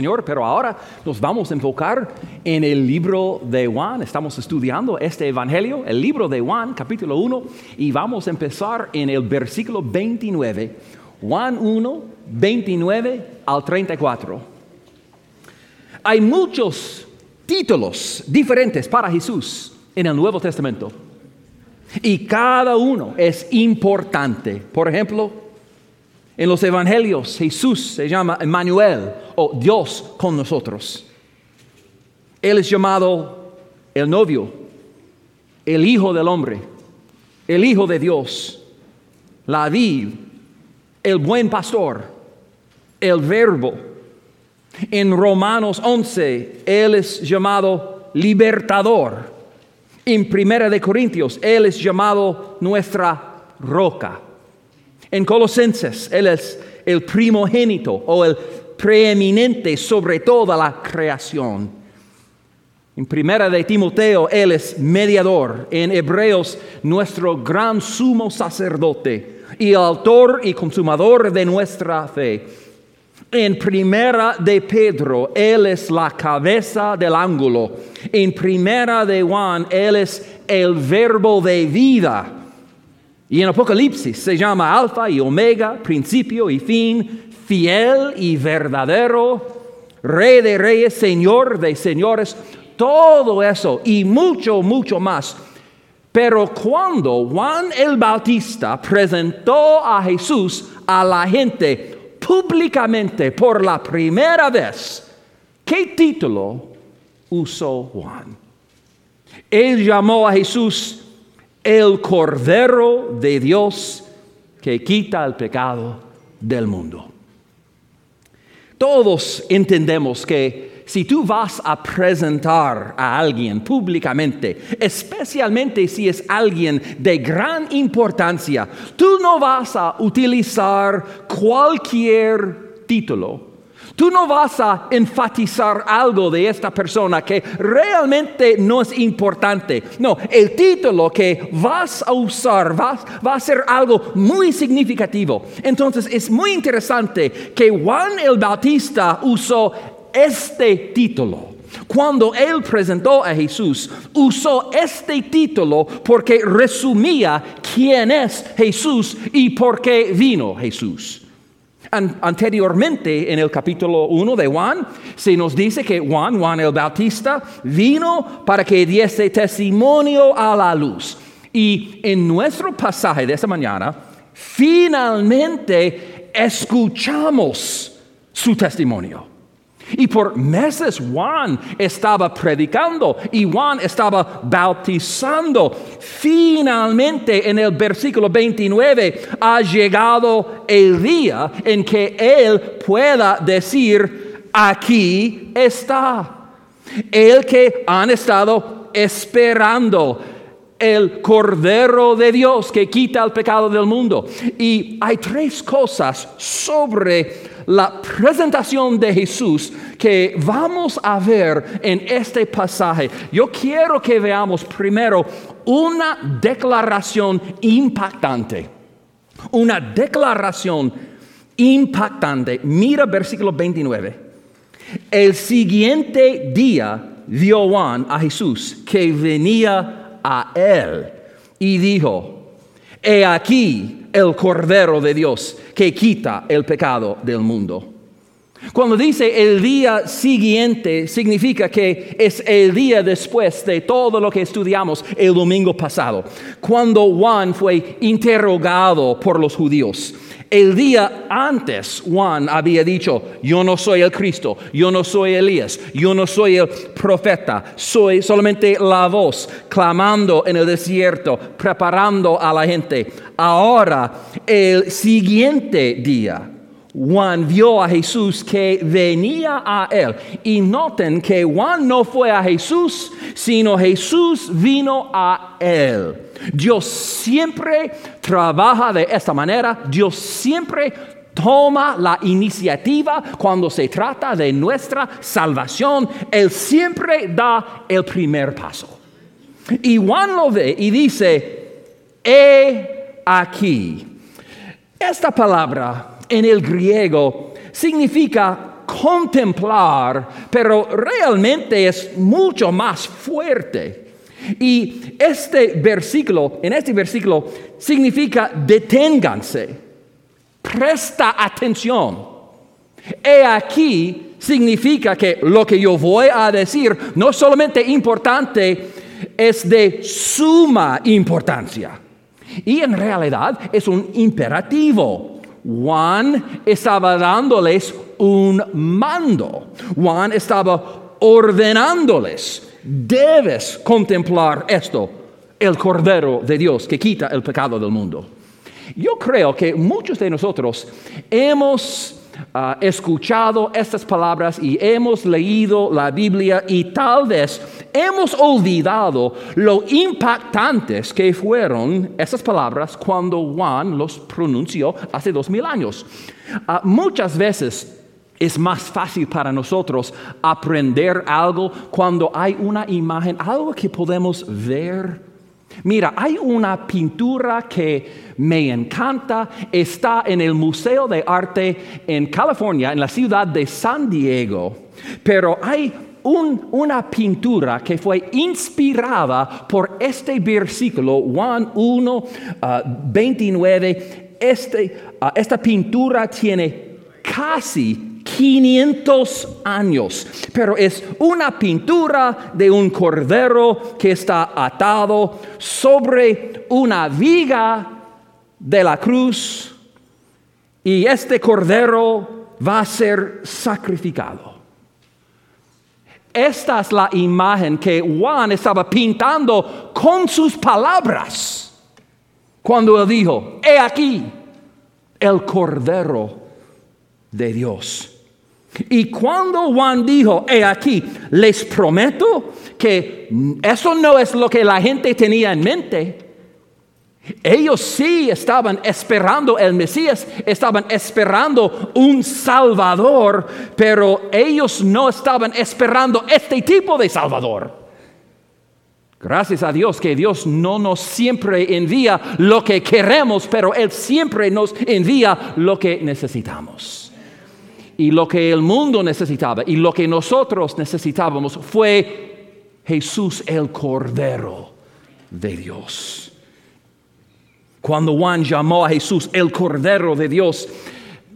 Señor, pero ahora nos vamos a enfocar en el libro de Juan. Estamos estudiando este Evangelio, el libro de Juan, capítulo 1, y vamos a empezar en el versículo 29. Juan 1, 29 al 34. Hay muchos títulos diferentes para Jesús en el Nuevo Testamento. Y cada uno es importante. Por ejemplo, en los evangelios Jesús se llama Emmanuel o Dios con nosotros. Él es llamado el novio, el hijo del hombre, el hijo de Dios, la vid, el buen pastor, el verbo. En Romanos 11, Él es llamado libertador. En Primera de Corintios, Él es llamado nuestra roca. En Colosenses, Él es el primogénito o el preeminente sobre toda la creación. En primera de Timoteo, Él es mediador. En Hebreos, nuestro gran sumo sacerdote y autor y consumador de nuestra fe. En primera de Pedro, Él es la cabeza del ángulo. En primera de Juan, Él es el verbo de vida. Y en Apocalipsis se llama Alfa y Omega, principio y fin, fiel y verdadero, Rey de reyes, Señor de señores, todo eso y mucho, mucho más. Pero cuando Juan el Bautista presentó a Jesús a la gente públicamente por la primera vez, ¿qué título usó Juan? Él llamó a Jesús el Cordero de Dios que quita el pecado del mundo. Todos entendemos que si tú vas a presentar a alguien públicamente, especialmente si es alguien de gran importancia, tú no vas a utilizar cualquier título Tú no vas a enfatizar algo de esta persona que realmente no es importante. No, el título que vas a usar va, a ser algo muy significativo. Entonces es muy interesante que Juan el Bautista usó este título. Cuando él presentó a Jesús, usó este título porque resumía quién es Jesús y por qué vino Jesús. Anteriormente, en el capítulo 1 de Juan, se nos dice que Juan, Juan el Bautista, vino para que diese testimonio a la luz. Y en nuestro pasaje de esta mañana, finalmente escuchamos su testimonio. Y por meses Juan estaba predicando y Juan estaba bautizando. Finalmente en el versículo 29 ha llegado el día en que él pueda decir, aquí está. El que han estado esperando el Cordero de Dios que quita el pecado del mundo. Y hay tres cosas sobre la presentación de Jesús que vamos a ver en este pasaje. Yo quiero que veamos primero una declaración impactante. Una declaración impactante. Mira versículo 29. El siguiente día vio Juan a Jesús que venía a él y dijo, he aquí el Cordero de Dios que quita el pecado del mundo. Cuando dice el día siguiente, significa que es el día después de todo lo que estudiamos el domingo pasado, cuando Juan fue interrogado por los judíos. El día antes Juan había dicho, yo no soy el Cristo, yo no soy Elías, yo no soy el profeta, soy solamente la voz clamando en el desierto, preparando a la gente. Ahora, el siguiente día, Juan vio a Jesús que venía a él. Y noten que Juan no fue a Jesús, sino Jesús vino a él. Dios siempre trabaja de esta manera. Dios siempre toma la iniciativa cuando se trata de nuestra salvación. Él siempre da el primer paso. Y Juan lo ve y dice, he aquí. Esta palabra en el griego significa contemplar, pero realmente es mucho más fuerte. Y este versículo, en este versículo, significa deténganse, presta atención. He aquí significa que lo que yo voy a decir no solamente importante, es de suma importancia. Y en realidad es un imperativo. Juan estaba dándoles un mando. Juan estaba ordenándoles. Debes contemplar esto, el Cordero de Dios que quita el pecado del mundo. Yo creo que muchos de nosotros hemos escuchado estas palabras y hemos leído la Biblia y tal vez hemos olvidado lo impactantes que fueron esas palabras cuando Juan los pronunció hace dos mil años. Uh, muchas veces es más fácil para nosotros aprender algo cuando hay una imagen, algo que podemos ver Mira, hay una pintura que me encanta, está en el Museo de Arte en California, en la ciudad de San Diego, pero hay una pintura que fue inspirada por este versículo, Juan 1, 29. Uh, este, uh, esta pintura tiene casi 500 años, pero es una pintura de un cordero que está atado sobre una viga de la cruz y este cordero va a ser sacrificado. Esta es la imagen que Juan estaba pintando con sus palabras cuando él dijo, he aquí el cordero de Dios. Y cuando Juan dijo, he aquí, les prometo que eso no es lo que la gente tenía en mente. Ellos sí estaban esperando el Mesías, estaban esperando un Salvador, pero ellos no estaban esperando este tipo de Salvador. Gracias a Dios que Dios no nos siempre envía lo que queremos, pero Él siempre nos envía lo que necesitamos. Y lo que el mundo necesitaba y lo que nosotros necesitábamos fue Jesús el Cordero de Dios. Cuando Juan llamó a Jesús el Cordero de Dios,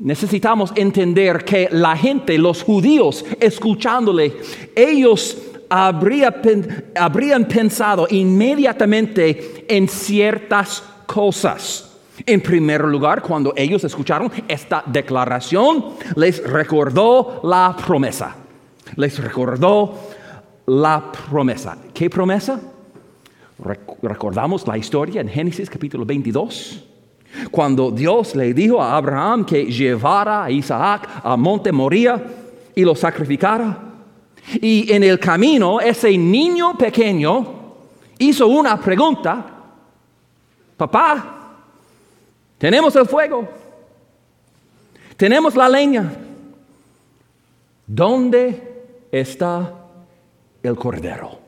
necesitamos entender que la gente, los judíos, escuchándole, ellos habrían pensado inmediatamente en ciertas cosas. En primer lugar, cuando ellos escucharon esta declaración, les recordó la promesa. Les recordó la promesa. ¿Qué promesa? Recordamos la historia en Génesis capítulo 22, cuando Dios le dijo a Abraham que llevara a Isaac a Monte Moría y lo sacrificara. Y en el camino ese niño pequeño hizo una pregunta, papá, tenemos el fuego. Tenemos la leña. ¿Dónde está el cordero?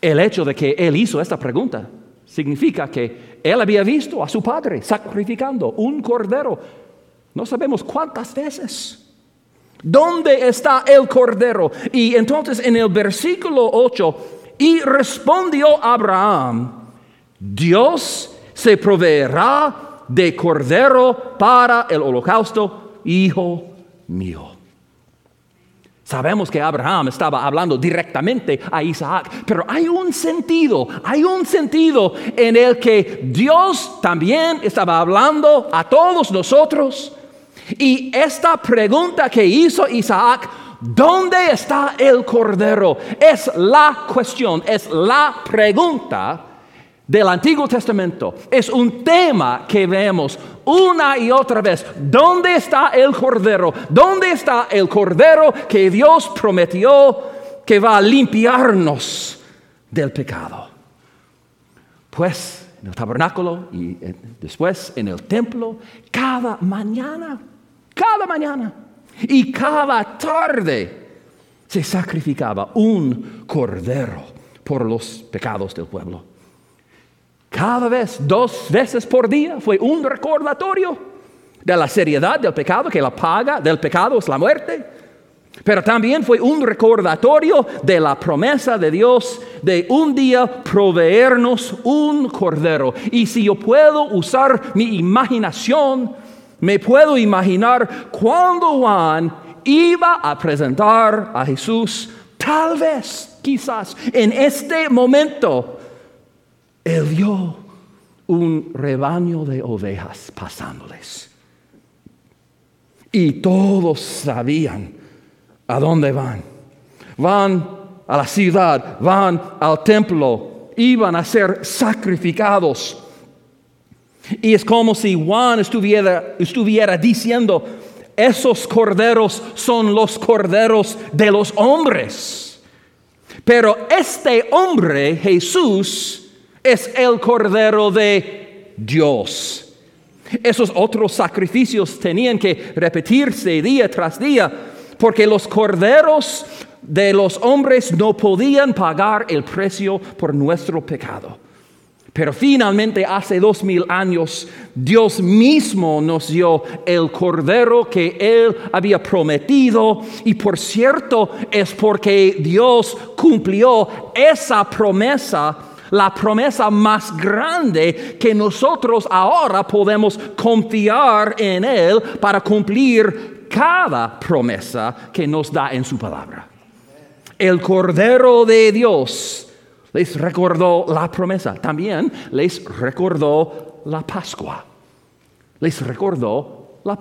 El hecho de que él hizo esta pregunta significa que él había visto a su padre sacrificando un cordero. No sabemos cuántas veces. ¿Dónde está el cordero? Y entonces en el versículo 8, y respondió Abraham, Dios se proveerá de cordero para el holocausto, hijo mío. Sabemos que Abraham estaba hablando directamente a Isaac, pero hay un sentido, hay un sentido en el que Dios también estaba hablando a todos nosotros. Y esta pregunta que hizo Isaac, ¿dónde está el cordero? Es la cuestión, es la pregunta del Antiguo Testamento es un tema que vemos una y otra vez. ¿Dónde está el Cordero? ¿Dónde está el Cordero que Dios prometió que va a limpiarnos del pecado? Pues en el tabernáculo y después en el templo, cada mañana, cada mañana y cada tarde se sacrificaba un cordero por los pecados del pueblo. Cada vez, dos veces por día, fue un recordatorio. de la seriedad del pecado, que la paga del pecado es la muerte. Pero también fue un recordatorio de la promesa de Dios de un día proveernos un cordero. Y si yo puedo usar mi imaginación, me puedo imaginar cuando Juan iba a presentar a Jesús, tal vez, quizás, en este momento, él vio un rebaño de ovejas pasándoles. Y todos sabían a dónde van. Van a la ciudad, van al templo, iban a ser sacrificados. Y es como si Juan estuviera, estuviera diciendo, esos corderos son los corderos de los hombres. Pero este hombre, Jesús, es el cordero de Dios. Esos otros sacrificios tenían que repetirse día tras día porque los corderos de los hombres no podían pagar el precio por nuestro pecado. Pero finalmente hace dos mil años Dios mismo nos dio el cordero que Él había prometido y por cierto es porque Dios cumplió esa promesa la promesa más grande que nosotros ahora podemos confiar en Él para cumplir cada promesa que nos da en su palabra. El Cordero de Dios les recordó la promesa, también les recordó la Pascua. Les recordó la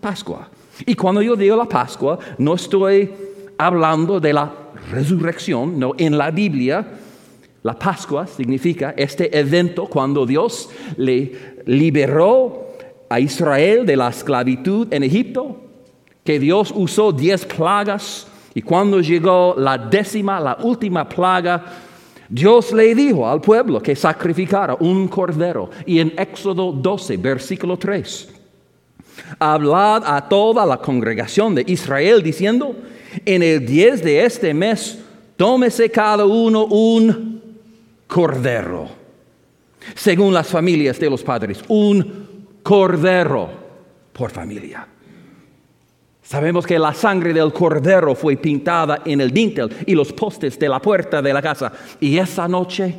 Pascua. Y cuando yo digo la Pascua, no estoy hablando de la resurrección, no, en la Biblia la Pascua significa este evento cuando Dios le liberó a Israel de la esclavitud en Egipto, que Dios usó diez plagas y cuando llegó la décima, la última plaga, Dios le dijo al pueblo que sacrificara un cordero. Y en Éxodo 12, versículo 3, hablad a toda la congregación de Israel diciendo, en el 10 de este mes, tómese cada uno un cordero, según las familias de los padres, un cordero por familia. Sabemos que la sangre del cordero fue pintada en el dintel y los postes de la puerta de la casa. Y esa noche,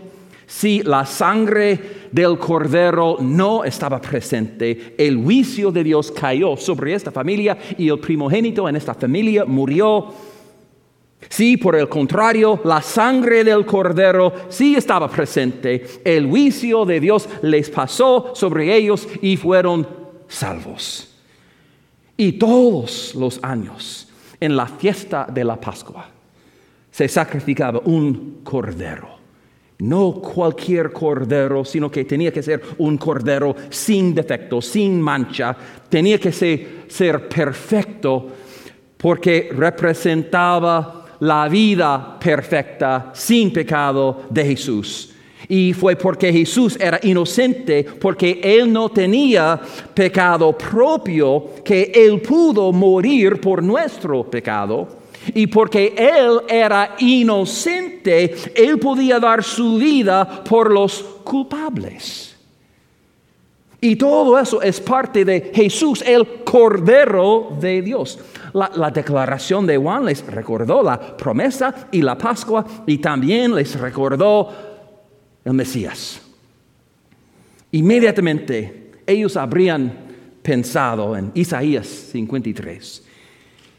si la sangre del cordero no estaba presente, el juicio de Dios cayó sobre esta familia y el primogénito en esta familia murió si por el contrario la sangre del cordero sí estaba presente, el juicio de Dios les pasó sobre ellos y fueron salvos. Y todos los años, en la fiesta de la Pascua, se sacrificaba un cordero. No cualquier cordero, sino que tenía que ser un cordero sin defecto, sin mancha. Tenía que ser, ser perfecto porque representaba la vida perfecta, sin pecado de Jesús. Y fue porque Jesús era inocente, porque Él no tenía pecado propio, que Él pudo morir por nuestro pecado. Y porque Él era inocente, Él podía dar su vida por los culpables. Y todo eso es parte de Jesús, el Cordero de Dios. La, declaración de Juan les recordó la promesa y la Pascua y también les recordó el Mesías. Inmediatamente ellos habrían pensado en Isaías 53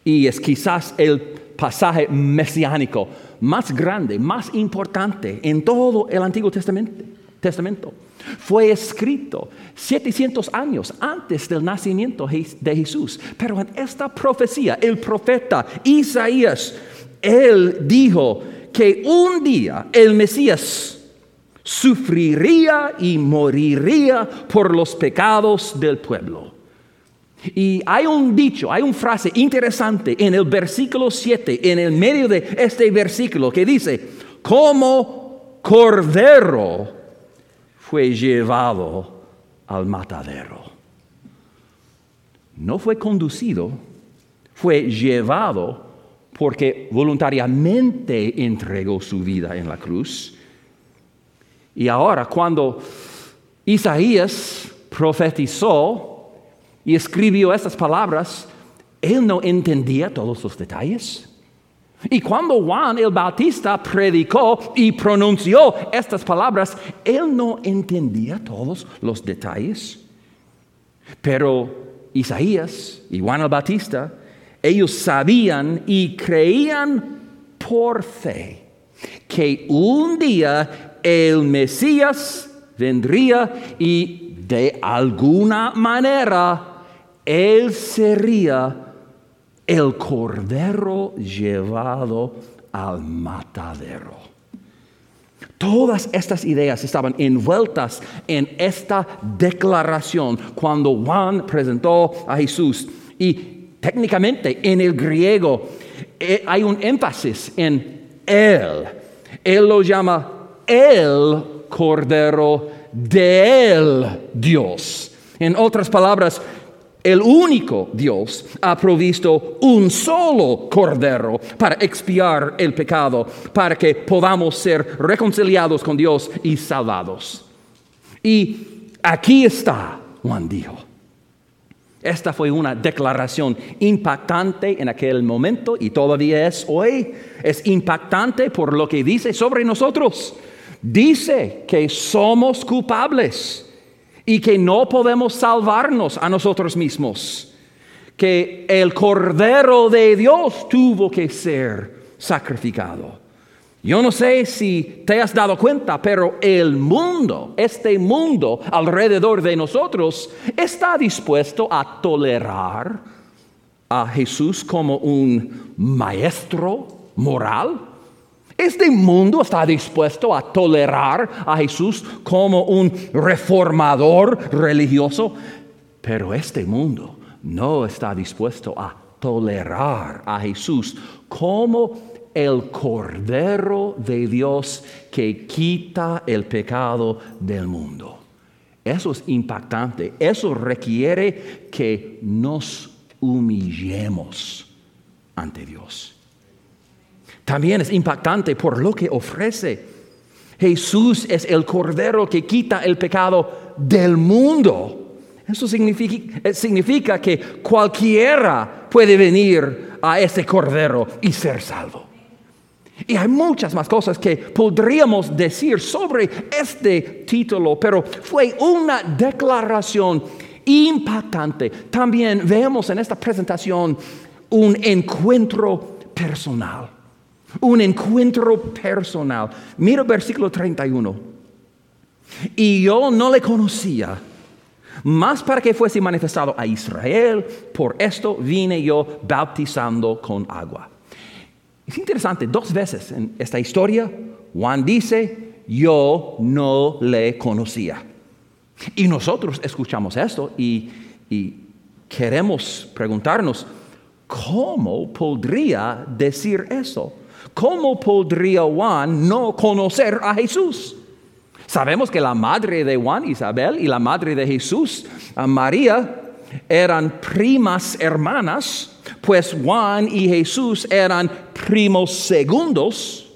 y es quizás el pasaje mesiánico más grande, más importante en todo el Antiguo Testamento. Testamento. Fue escrito 700 años antes del nacimiento de Jesús. Pero en esta profecía, el profeta Isaías, él dijo que un día el Mesías sufriría y moriría por los pecados del pueblo. Y hay un dicho, hay una frase interesante en el versículo 7, en el medio de este versículo, que dice, como cordero fue llevado al matadero. No fue conducido, fue llevado porque voluntariamente entregó su vida en la cruz. Y ahora cuando Isaías profetizó y escribió estas palabras, él no entendía todos los detalles. Y cuando Juan el Bautista predicó y pronunció estas palabras, él no entendía todos los detalles. Pero Isaías y Juan el Bautista, ellos sabían y creían por fe que un día el Mesías vendría y de alguna manera él sería el cordero llevado al matadero. Todas estas ideas estaban envueltas en esta declaración cuando Juan presentó a Jesús. Y técnicamente en el griego eh, hay un énfasis en él. Él lo llama el cordero del Dios. En otras palabras, el único Dios ha provisto un solo cordero para expiar el pecado, para que podamos ser reconciliados con Dios y salvados. Y aquí está, Juan dijo. Esta fue una declaración impactante en aquel momento y todavía es hoy. Es impactante por lo que dice sobre nosotros. Dice que somos culpables y que no podemos salvarnos a nosotros mismos, que el Cordero de Dios tuvo que ser sacrificado. Yo no sé si te has dado cuenta, pero el mundo, este mundo alrededor de nosotros, está dispuesto a tolerar a Jesús como un maestro moral este mundo está dispuesto a tolerar a Jesús como un reformador religioso, pero este mundo no está dispuesto a tolerar a Jesús como el Cordero de Dios que quita el pecado del mundo. Eso es impactante. Eso requiere que nos humillemos ante Dios. También es impactante por lo que ofrece. Jesús es el Cordero que quita el pecado del mundo. Eso significa, eh, significa que cualquiera puede venir a ese Cordero y ser salvo. Y hay muchas más cosas que podríamos decir sobre este título, pero fue una declaración impactante. También vemos en esta presentación un encuentro personal. Un encuentro personal. Mira el versículo 31. Y yo no le conocía, más para que fuese manifestado a Israel, por esto vine yo bautizando con agua. Es interesante, dos veces en esta historia, Juan dice, yo no le conocía. Y nosotros escuchamos esto y, y queremos preguntarnos, ¿cómo podría decir eso? ¿Cómo podría Juan no conocer a Jesús? Sabemos que la madre de Juan, Isabel, y la madre de Jesús, María, eran primas hermanas, pues Juan y Jesús eran primos segundos.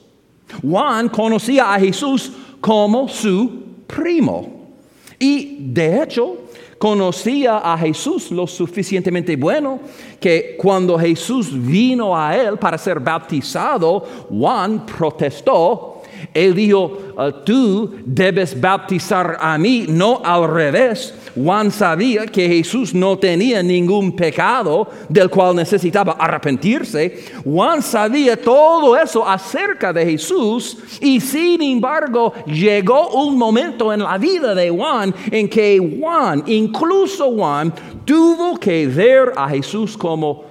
Juan conocía a Jesús como su primo. Y de hecho, conocía a Jesús lo suficientemente bueno que cuando Jesús vino a él para ser bautizado, Juan protestó él dijo, ah, tú debes bautizar a mí, no al revés. Juan sabía que Jesús no tenía ningún pecado del cual necesitaba arrepentirse. Juan sabía todo eso acerca de Jesús y sin embargo llegó un momento en la vida de Juan en que Juan, incluso Juan, tuvo que ver a Jesús como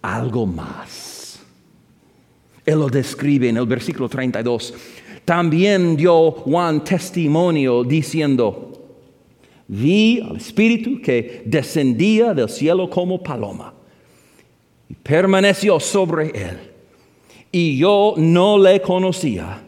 algo más. Él lo describe en el versículo 32. También dio Juan testimonio diciendo, vi al Espíritu que descendía del cielo como paloma y permaneció sobre él. Y yo no le conocía,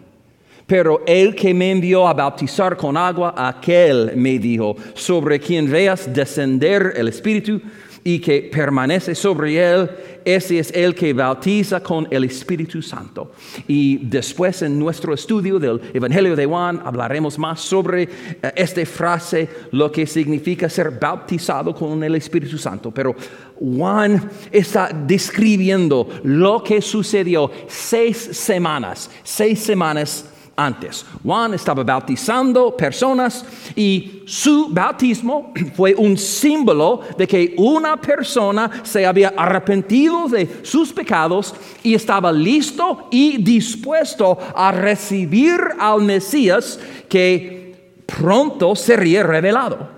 pero el que me envió a bautizar con agua, aquel me dijo, sobre quien veas descender el Espíritu y que permanece sobre él, ese es el que bautiza con el Espíritu Santo. Y después en nuestro estudio del Evangelio de Juan hablaremos más sobre eh, esta frase, lo que significa ser bautizado con el Espíritu Santo. Pero Juan está describiendo lo que sucedió seis semanas, seis semanas antes. Juan estaba bautizando personas y su bautismo fue un símbolo de que una persona se había arrepentido de sus pecados y estaba listo y dispuesto a recibir al Mesías que pronto sería revelado.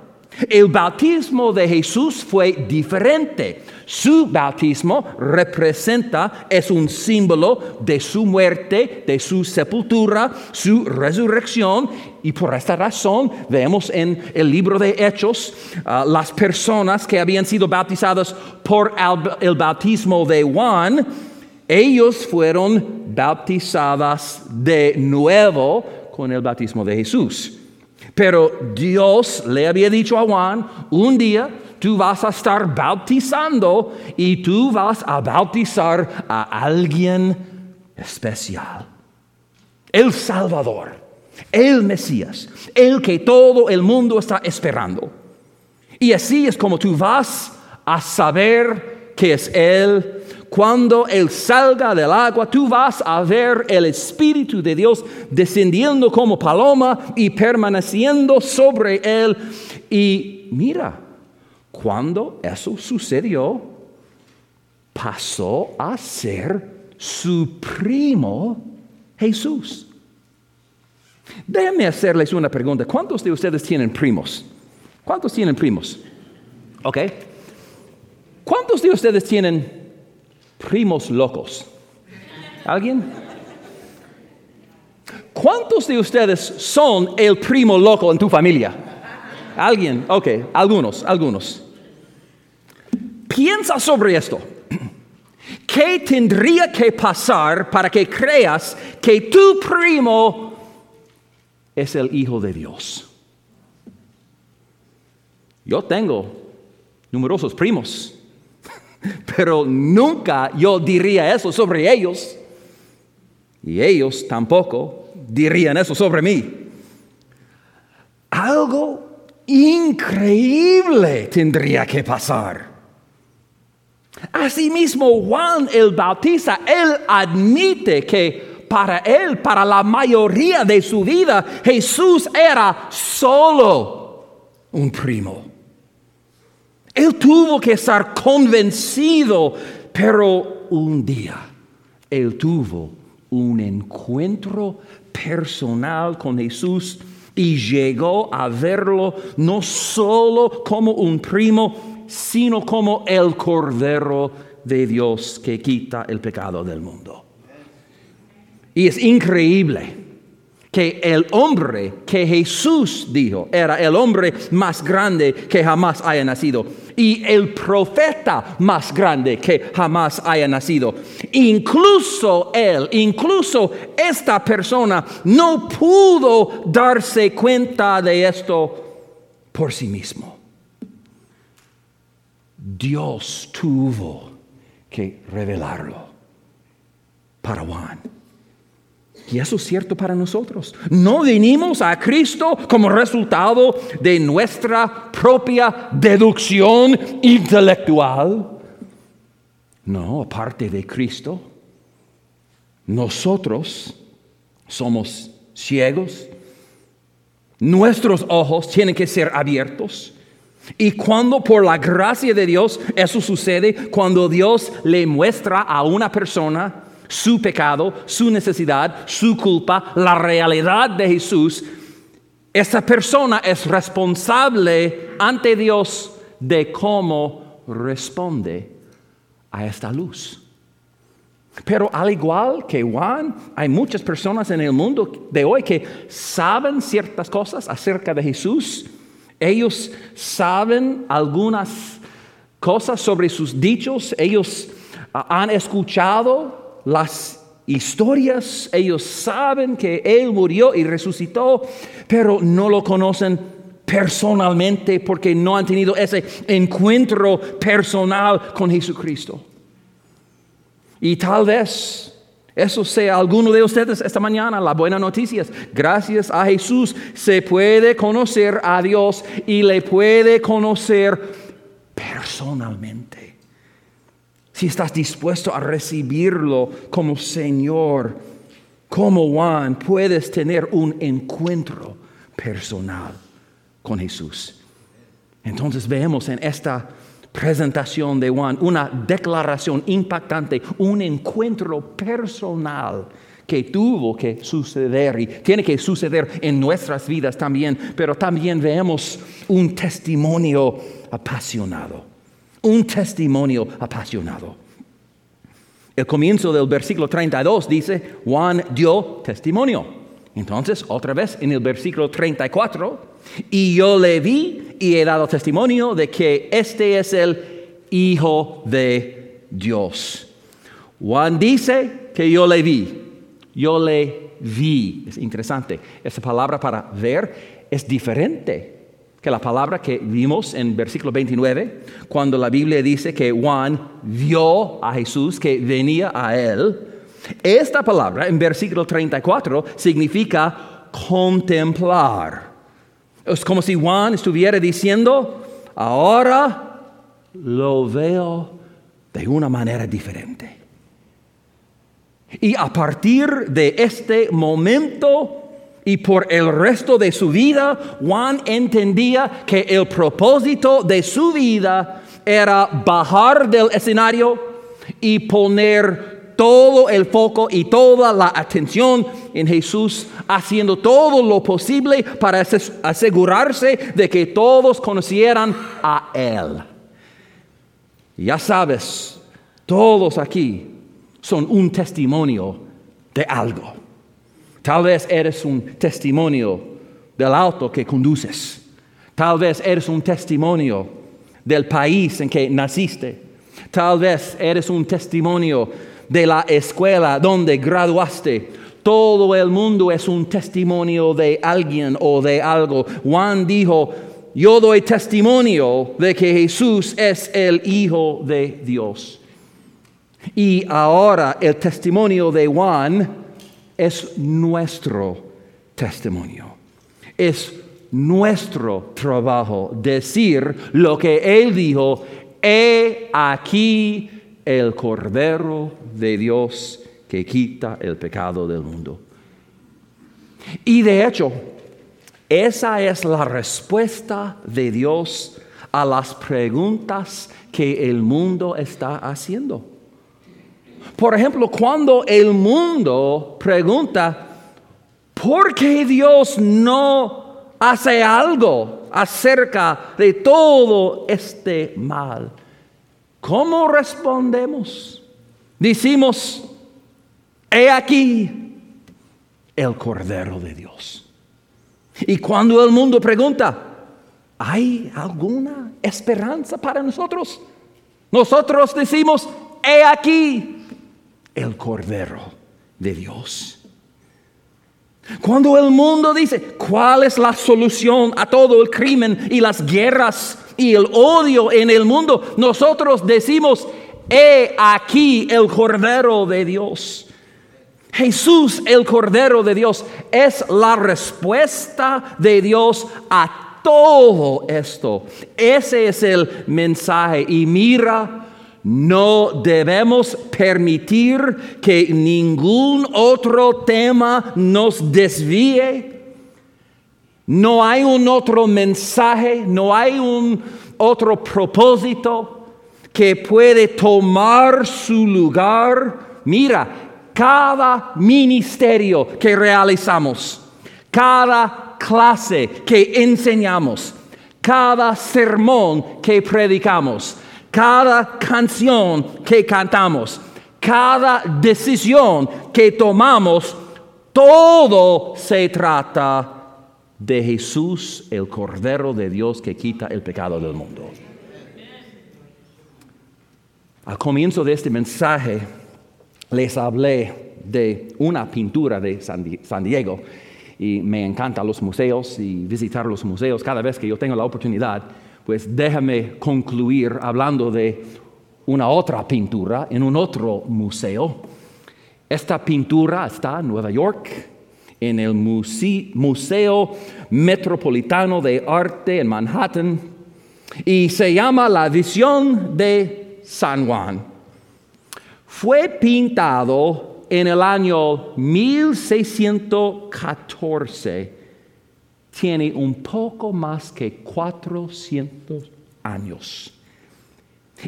El bautismo de Jesús fue diferente. Su bautismo representa, es un símbolo de su muerte, de su sepultura, su resurrección. Y por esta razón vemos en el libro de Hechos ah, las personas que habían sido bautizadas por el, bautismo de Juan, ellos fueron bautizadas de nuevo con el bautismo de Jesús. Pero Dios le había dicho a Juan, un día tú vas a estar bautizando y tú vas a bautizar a alguien especial. El Salvador, el Mesías, el que todo el mundo está esperando. Y así es como tú vas a saber que es Él. Cuando Él salga del agua, tú vas a ver el Espíritu de Dios descendiendo como paloma y permaneciendo sobre Él. Y mira, cuando eso sucedió, pasó a ser su primo Jesús. Déjenme hacerles una pregunta. ¿Cuántos de ustedes tienen primos? ¿Cuántos tienen primos? ¿Ok? ¿Cuántos de ustedes tienen primos locos? ¿Alguien? ¿Cuántos de ustedes son el primo loco en tu familia? ¿Alguien? Ok, algunos, algunos. Piensa sobre esto. ¿Qué tendría que pasar para que creas que tu primo es el Hijo de Dios? Yo tengo numerosos primos, pero nunca yo diría eso sobre ellos. Y ellos tampoco dirían eso sobre mí. Algo increíble tendría que pasar Asimismo, Juan el Bautista, él admite que para él, para la mayoría de su vida, Jesús era solo un primo. Él tuvo que estar convencido, pero un día él tuvo un encuentro personal con Jesús y llegó a verlo no solo como un primo, sino como el Cordero de Dios que quita el pecado del mundo. Y es increíble que el hombre que Jesús dijo era el hombre más grande que jamás haya nacido y el profeta más grande que jamás haya nacido. Incluso él, incluso esta persona no pudo darse cuenta de esto por sí mismo. Dios tuvo que revelarlo para Juan. Y eso es cierto para nosotros. No venimos a Cristo como resultado de nuestra propia deducción intelectual. No, aparte de Cristo, nosotros somos ciegos. Nuestros ojos tienen que ser abiertos. Y cuando por la gracia de Dios eso sucede, cuando Dios le muestra a una persona su pecado, su necesidad, su culpa, la realidad de Jesús, esa persona es responsable ante Dios de cómo responde a esta luz. Pero al igual que Juan, hay muchas personas en el mundo de hoy que saben ciertas cosas acerca de Jesús, ellos saben algunas cosas sobre sus dichos, ellos ah, han escuchado las historias, ellos saben que Él murió y resucitó, pero no lo conocen personalmente porque no han tenido ese encuentro personal con Jesucristo. Y tal vez eso sea alguno de ustedes esta mañana. La buena noticia es, gracias a Jesús se puede conocer a Dios y le puede conocer personalmente. Si estás dispuesto a recibirlo como Señor, como Juan, puedes tener un encuentro personal con Jesús. Entonces vemos en esta presentación de Juan una declaración impactante, un encuentro personal que tuvo que suceder y tiene que suceder en nuestras vidas también, pero también vemos un testimonio apasionado, un testimonio apasionado. El comienzo del versículo 32 dice, Juan dio testimonio. Entonces, otra vez en el versículo 34, y yo le vi y he dado testimonio de que este es el Hijo de Dios. Juan dice que yo le vi. Yo le vi. Es interesante. Esa palabra para ver es diferente que la palabra que vimos en versículo 29, cuando la Biblia dice que Juan vio a Jesús que venía a él. Esta palabra en versículo 34 significa contemplar. Es como si Juan estuviera diciendo, ahora lo veo de una manera diferente. Y a partir de este momento y por el resto de su vida, Juan entendía que el propósito de su vida era bajar del escenario y poner todo el foco y toda la atención en Jesús, haciendo todo lo posible para asegurarse de que todos conocieran a Él. Ya sabes, todos aquí son un testimonio de algo. Tal vez eres un testimonio del auto que conduces. Tal vez eres un testimonio del país en que naciste. Tal vez eres un testimonio de la escuela donde graduaste. Todo el mundo es un testimonio de alguien o de algo. Juan dijo, yo doy testimonio de que Jesús es el Hijo de Dios. Y ahora el testimonio de Juan es nuestro testimonio. Es nuestro trabajo decir lo que Él dijo, he aquí el Cordero de Dios que quita el pecado del mundo. Y de hecho, esa es la respuesta de Dios a las preguntas que el mundo está haciendo. Por ejemplo, cuando el mundo pregunta, ¿por qué Dios no hace algo acerca de todo este mal? ¿Cómo respondemos? Decimos, he aquí el Cordero de Dios. Y cuando el mundo pregunta, ¿hay alguna esperanza para nosotros? Nosotros decimos, he aquí el Cordero de Dios. Cuando el mundo dice, ¿cuál es la solución a todo el crimen y las guerras y el odio en el mundo? Nosotros decimos, he aquí el Cordero de Dios. Jesús, el Cordero de Dios, es la respuesta de Dios a todo esto. Ese es el mensaje. Y mira, no debemos permitir que ningún otro tema nos desvíe. No hay un otro mensaje, no hay un otro propósito que puede tomar su lugar. Mira, cada ministerio que realizamos, cada clase que enseñamos, cada sermón que predicamos, cada canción que cantamos, cada decisión que tomamos, todo se trata de Jesús, el Cordero de Dios que quita el pecado del mundo. Al comienzo de este mensaje les hablé de una pintura de San Diego y me encantan los museos y visitar los museos cada vez que yo tengo la oportunidad, pues déjame concluir hablando de una otra pintura en un otro museo. Esta pintura está en Nueva York, en el Museo Metropolitano de Arte en Manhattan, y se llama La Visión de San Juan. Fue pintado en el año 1614. Tiene un poco más que 400 años.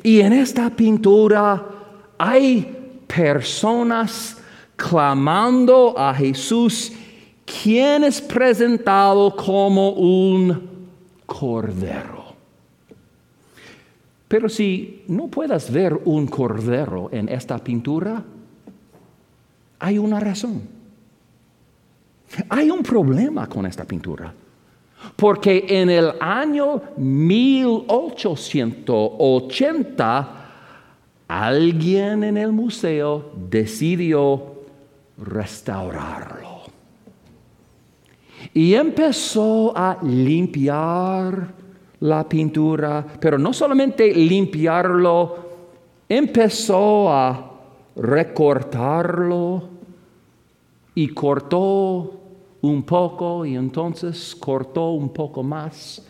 Y en esta pintura hay personas clamando a Jesús, quien es presentado como un cordero. Pero si no puedas ver un cordero en esta pintura, hay una razón. Hay un problema con esta pintura. Porque en el año 1880, alguien en el museo decidió restaurarlo. Y empezó a limpiar la pintura, pero no solamente limpiarlo, empezó a recortarlo y cortó un poco y entonces cortó un poco más.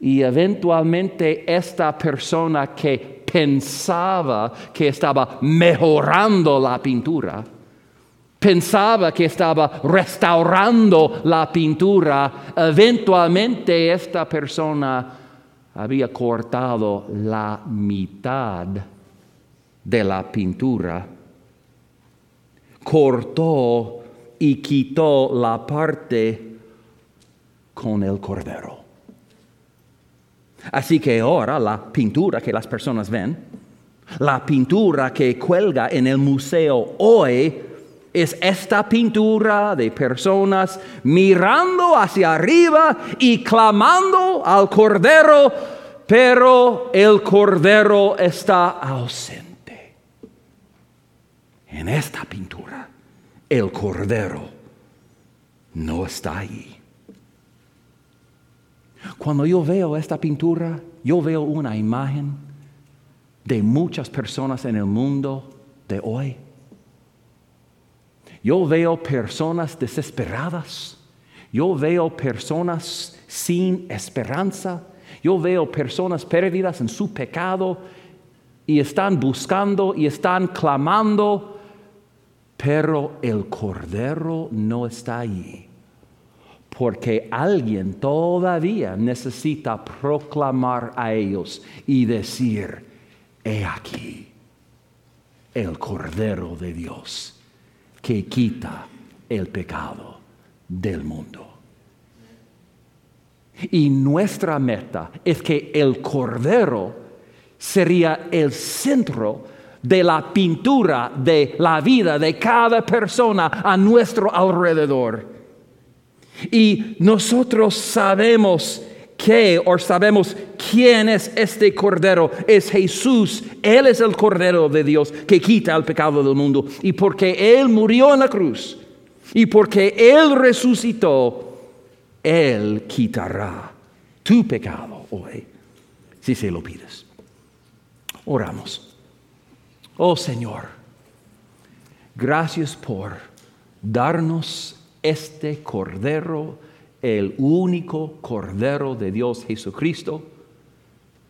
Y eventualmente esta persona que pensaba que estaba mejorando la pintura, pensaba que estaba restaurando la pintura, eventualmente esta persona había cortado la mitad de la pintura, cortó y quitó la parte con el cordero. Así que ahora la pintura que las personas ven, la pintura que cuelga en el museo hoy, es esta pintura de personas mirando hacia arriba y clamando al Cordero, pero el Cordero está ausente. En esta pintura, el Cordero no está ahí. Cuando yo veo esta pintura, yo veo una imagen de muchas personas en el mundo de hoy yo veo personas desesperadas. Yo veo personas sin esperanza. Yo veo personas perdidas en su pecado y están buscando y están clamando, pero el Cordero no está allí. Porque alguien todavía necesita proclamar a ellos y decir, he aquí el Cordero de Dios que quita el pecado del mundo. Y nuestra meta es que el Cordero sería el centro de la pintura de la vida de cada persona a nuestro alrededor. Y nosotros sabemos que o sabemos quién es este Cordero. Es Jesús. Él es el Cordero de Dios que quita el pecado del mundo. Y porque Él murió en la cruz y porque Él resucitó, Él quitará tu pecado hoy, si se lo pides. Oramos. Oh Señor, gracias por darnos este Cordero el único Cordero de Dios Jesucristo,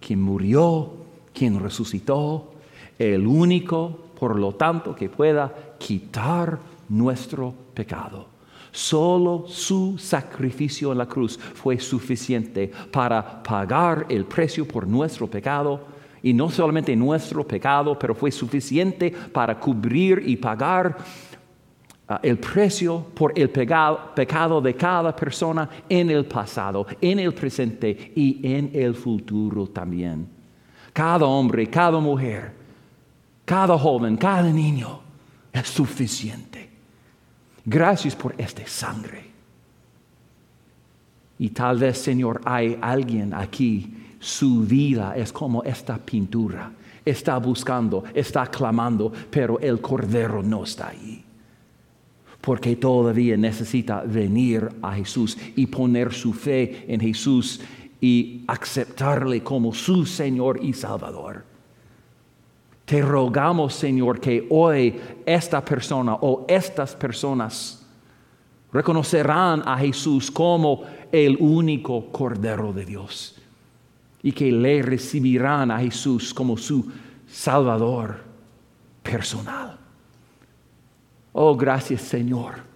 quien murió, quien resucitó, el único, por lo tanto, que pueda quitar nuestro pecado. Solo su sacrificio en la cruz fue suficiente para pagar el precio por nuestro pecado. Y no solamente nuestro pecado, pero fue suficiente para cubrir y pagar Ah, el precio por el pecado de cada persona en el pasado, en el presente y en el futuro también. Cada hombre, cada mujer, cada joven, cada niño es suficiente. Gracias por esta sangre. Y tal vez, Señor, hay alguien aquí, su vida es como esta pintura. Está buscando, está clamando, pero el cordero no está ahí. porque todavía necesita venir a Jesús y poner su fe en Jesús y aceptarle como su Señor y Salvador. Te rogamos, Señor, que hoy esta persona o estas personas reconocerán a Jesús como el único Cordero de Dios y que le recibirán a Jesús como su Salvador personal. Oh, gracias Señor.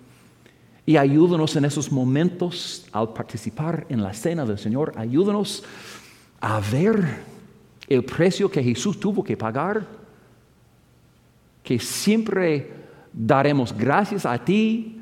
Y ayúdanos en esos momentos al participar en la cena del Señor. Ayúdanos a ver el precio que Jesús tuvo que pagar. Que siempre daremos gracias a ti.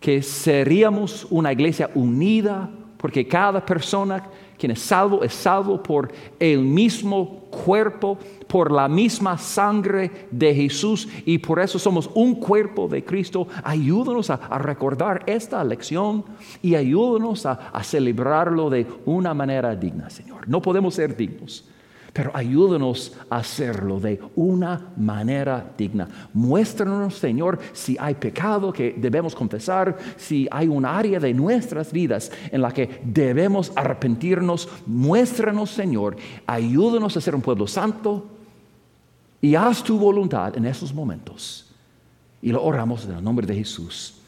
Que seríamos una iglesia unida. Porque cada persona quien es salvo es salvo por el mismo cuerpo, por la misma sangre de Jesús y por eso somos un cuerpo de Cristo. Ayúdanos a, recordar esta lección y ayúdanos a celebrarlo de una manera digna, Señor. No podemos ser dignos pero ayúdanos a hacerlo de una manera digna. Muéstranos, Señor, si hay pecado que debemos confesar, si hay un área de nuestras vidas en la que debemos arrepentirnos. Muéstranos, Señor, ayúdanos a ser un pueblo santo y haz tu voluntad en esos momentos. Y lo oramos en el nombre de Jesús.